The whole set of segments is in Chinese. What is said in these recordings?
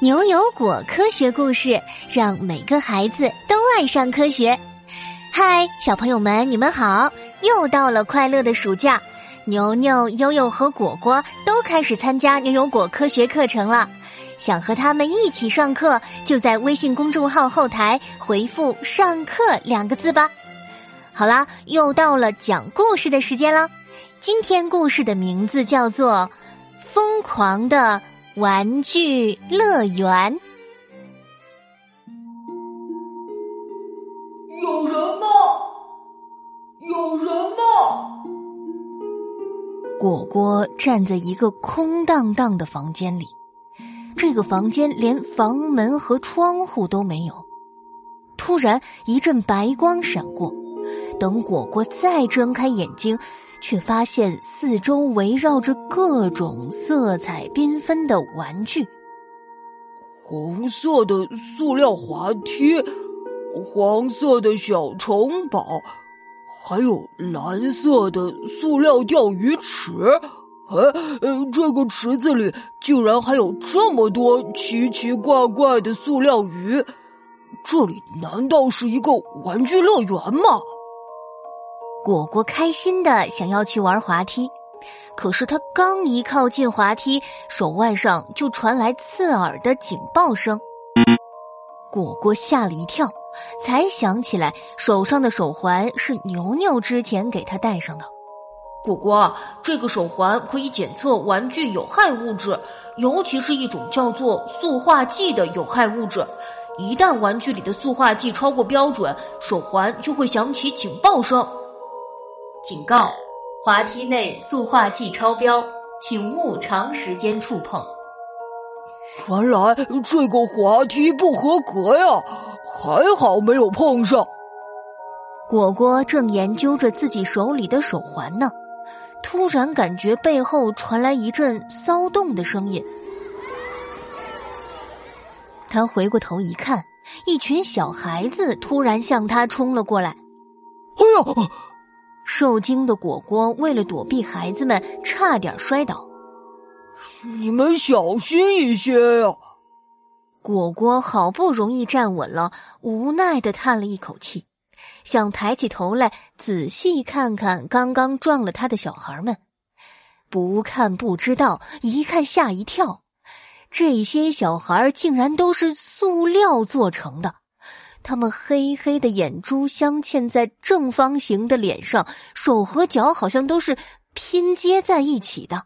牛油果科学故事，让每个孩子都爱上科学。嗨，小朋友们，你们好！又到了快乐的暑假，牛牛、悠悠和果果都开始参加牛油果科学课程了。想和他们一起上课，就在微信公众号后台回复“上课”两个字吧。好啦，又到了讲故事的时间了。今天故事的名字叫做《疯狂的》。玩具乐园，有人吗？有人吗？果果站在一个空荡荡的房间里，这个房间连房门和窗户都没有。突然，一阵白光闪过，等果果再睁开眼睛。却发现四周围绕着各种色彩缤纷的玩具：红色的塑料滑梯，黄色的小城堡，还有蓝色的塑料钓鱼池。哎，这个池子里竟然还有这么多奇奇怪怪的塑料鱼！这里难道是一个玩具乐园吗？果果开心的想要去玩滑梯，可是他刚一靠近滑梯，手腕上就传来刺耳的警报声。果果吓了一跳，才想起来手上的手环是牛牛之前给他戴上的。果果，这个手环可以检测玩具有害物质，尤其是一种叫做塑化剂的有害物质。一旦玩具里的塑化剂超过标准，手环就会响起警报声。警告：滑梯内塑化剂超标，请勿长时间触碰。原来这个滑梯不合格呀，还好没有碰上。果果正研究着自己手里的手环呢，突然感觉背后传来一阵骚动的声音。他回过头一看，一群小孩子突然向他冲了过来。哎呀！受惊的果果为了躲避孩子们，差点摔倒。你们小心一些呀！果果好不容易站稳了，无奈的叹了一口气，想抬起头来仔细看看刚刚撞了他的小孩们。不看不知道，一看吓一跳，这些小孩竟然都是塑料做成的。他们黑黑的眼珠镶嵌在正方形的脸上，手和脚好像都是拼接在一起的。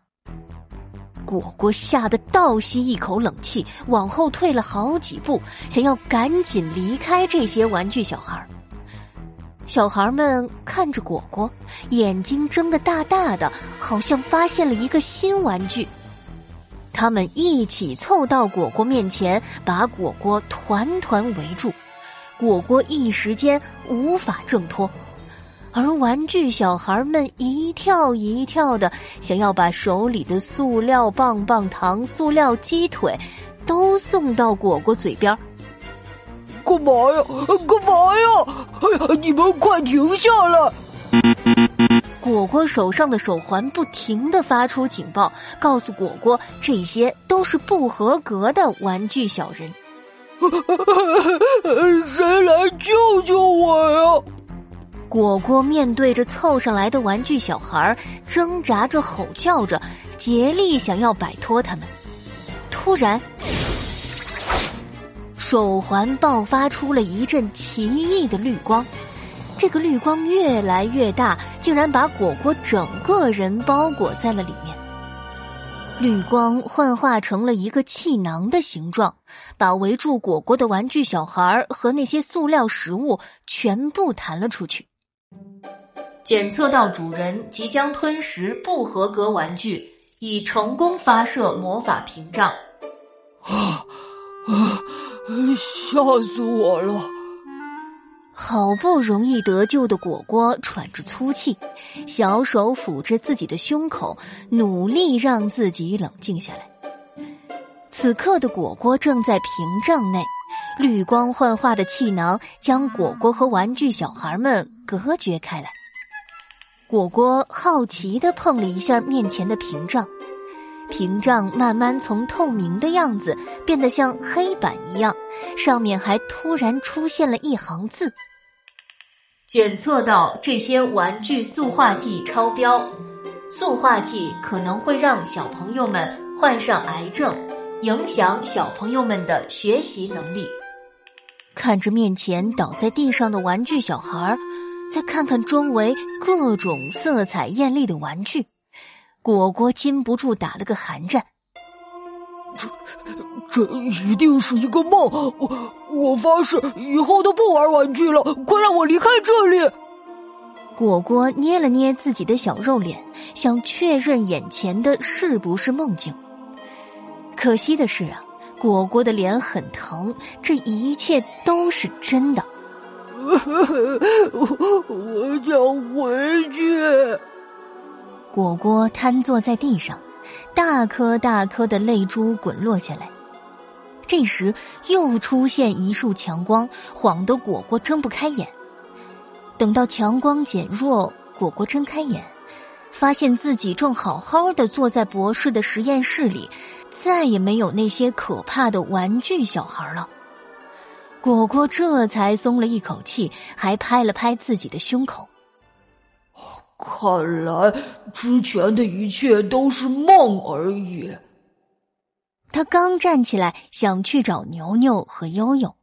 果果吓得倒吸一口冷气，往后退了好几步，想要赶紧离开这些玩具小孩。小孩们看着果果，眼睛睁得大大的，好像发现了一个新玩具。他们一起凑到果果面前，把果果团团围住。果果一时间无法挣脱，而玩具小孩们一跳一跳的，想要把手里的塑料棒棒糖、塑料鸡腿都送到果果嘴边。干嘛呀？干嘛呀？哎呀！你们快停下来！果果手上的手环不停的发出警报，告诉果果这些都是不合格的玩具小人。谁来救救我呀？果果面对着凑上来的玩具小孩，挣扎着吼叫着，竭力想要摆脱他们。突然，手环爆发出了一阵奇异的绿光，这个绿光越来越大，竟然把果果整个人包裹在了里面。绿光幻化成了一个气囊的形状，把围住果果的玩具小孩和那些塑料食物全部弹了出去。检测到主人即将吞食不合格玩具，已成功发射魔法屏障。啊啊！吓死我了！好不容易得救的果果喘着粗气，小手抚着自己的胸口，努力让自己冷静下来。此刻的果果正在屏障内，绿光幻化的气囊将果果和玩具小孩们隔绝开来。果果好奇的碰了一下面前的屏障，屏障慢慢从透明的样子变得像黑板一样，上面还突然出现了一行字：“检测到这些玩具塑化剂超标，塑化剂可能会让小朋友们患上癌症，影响小朋友们的学习能力。”看着面前倒在地上的玩具小孩儿，再看看周围各种色彩艳丽的玩具。果果禁不住打了个寒战，这这一定是一个梦！我我发誓以后都不玩玩具了，快让我离开这里！果果捏了捏自己的小肉脸，想确认眼前的是不是梦境。可惜的是啊，果果的脸很疼，这一切都是真的。我想回去。果果瘫坐在地上，大颗大颗的泪珠滚落下来。这时又出现一束强光，晃得果果睁不开眼。等到强光减弱，果果睁开眼，发现自己正好好的坐在博士的实验室里，再也没有那些可怕的玩具小孩了。果果这才松了一口气，还拍了拍自己的胸口。看来之前的一切都是梦而已。他刚站起来想去找牛牛和悠悠，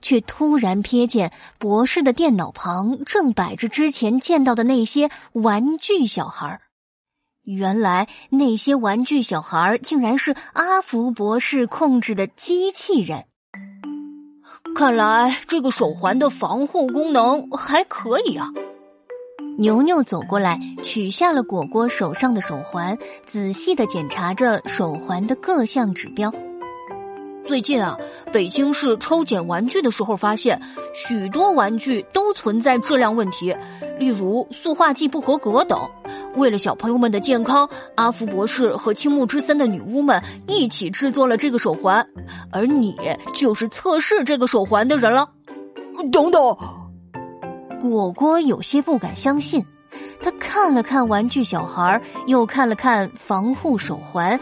却突然瞥见博士的电脑旁正摆着之前见到的那些玩具小孩儿。原来那些玩具小孩儿竟然是阿福博士控制的机器人。看来这个手环的防护功能还可以啊。牛牛走过来，取下了果果手上的手环，仔细的检查着手环的各项指标。最近啊，北京市抽检玩具的时候发现，许多玩具都存在质量问题，例如塑化剂不合格等。为了小朋友们的健康，阿福博士和青木之森的女巫们一起制作了这个手环，而你就是测试这个手环的人了。等等。果果有些不敢相信，他看了看玩具小孩，又看了看防护手环，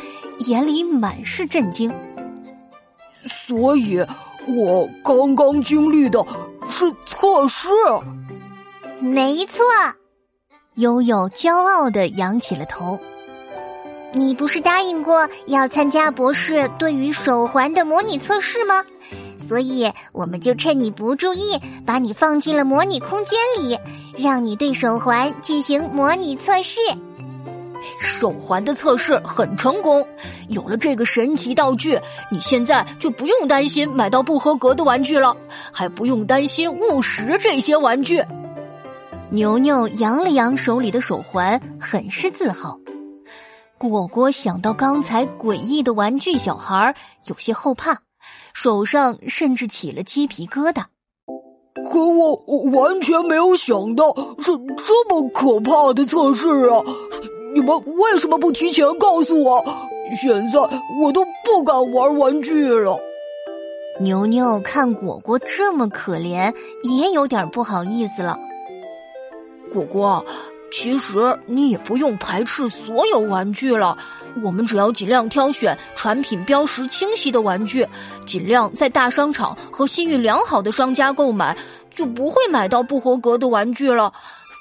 眼里满是震惊。所以，我刚刚经历的是测试。没错，悠悠骄傲的扬起了头。你不是答应过要参加博士对于手环的模拟测试吗？所以，我们就趁你不注意，把你放进了模拟空间里，让你对手环进行模拟测试。手环的测试很成功，有了这个神奇道具，你现在就不用担心买到不合格的玩具了，还不用担心误食这些玩具。牛牛扬了扬手里的手环，很是自豪。果果想到刚才诡异的玩具小孩，有些后怕。手上甚至起了鸡皮疙瘩，可我完全没有想到是这么可怕的测试啊！你们为什么不提前告诉我？现在我都不敢玩玩具了。牛牛看果果这么可怜，也有点不好意思了。果果。其实你也不用排斥所有玩具了，我们只要尽量挑选产品标识清晰的玩具，尽量在大商场和信誉良好的商家购买，就不会买到不合格的玩具了。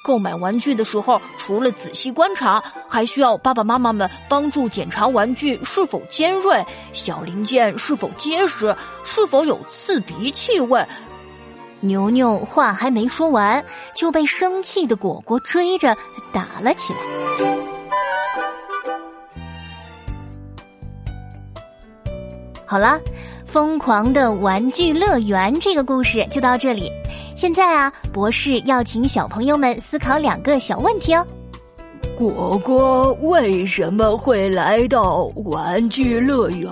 购买玩具的时候，除了仔细观察，还需要爸爸妈妈们帮助检查玩具是否尖锐，小零件是否结实，是否有刺鼻气味。牛牛话还没说完，就被生气的果果追着打了起来。好了，疯狂的玩具乐园这个故事就到这里。现在啊，博士要请小朋友们思考两个小问题哦。果果为什么会来到玩具乐园？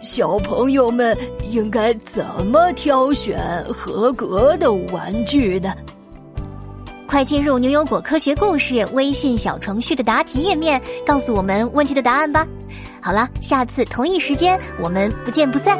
小朋友们应该怎么挑选合格的玩具呢？快进入牛油果科学故事微信小程序的答题页面，告诉我们问题的答案吧。好了，下次同一时间我们不见不散。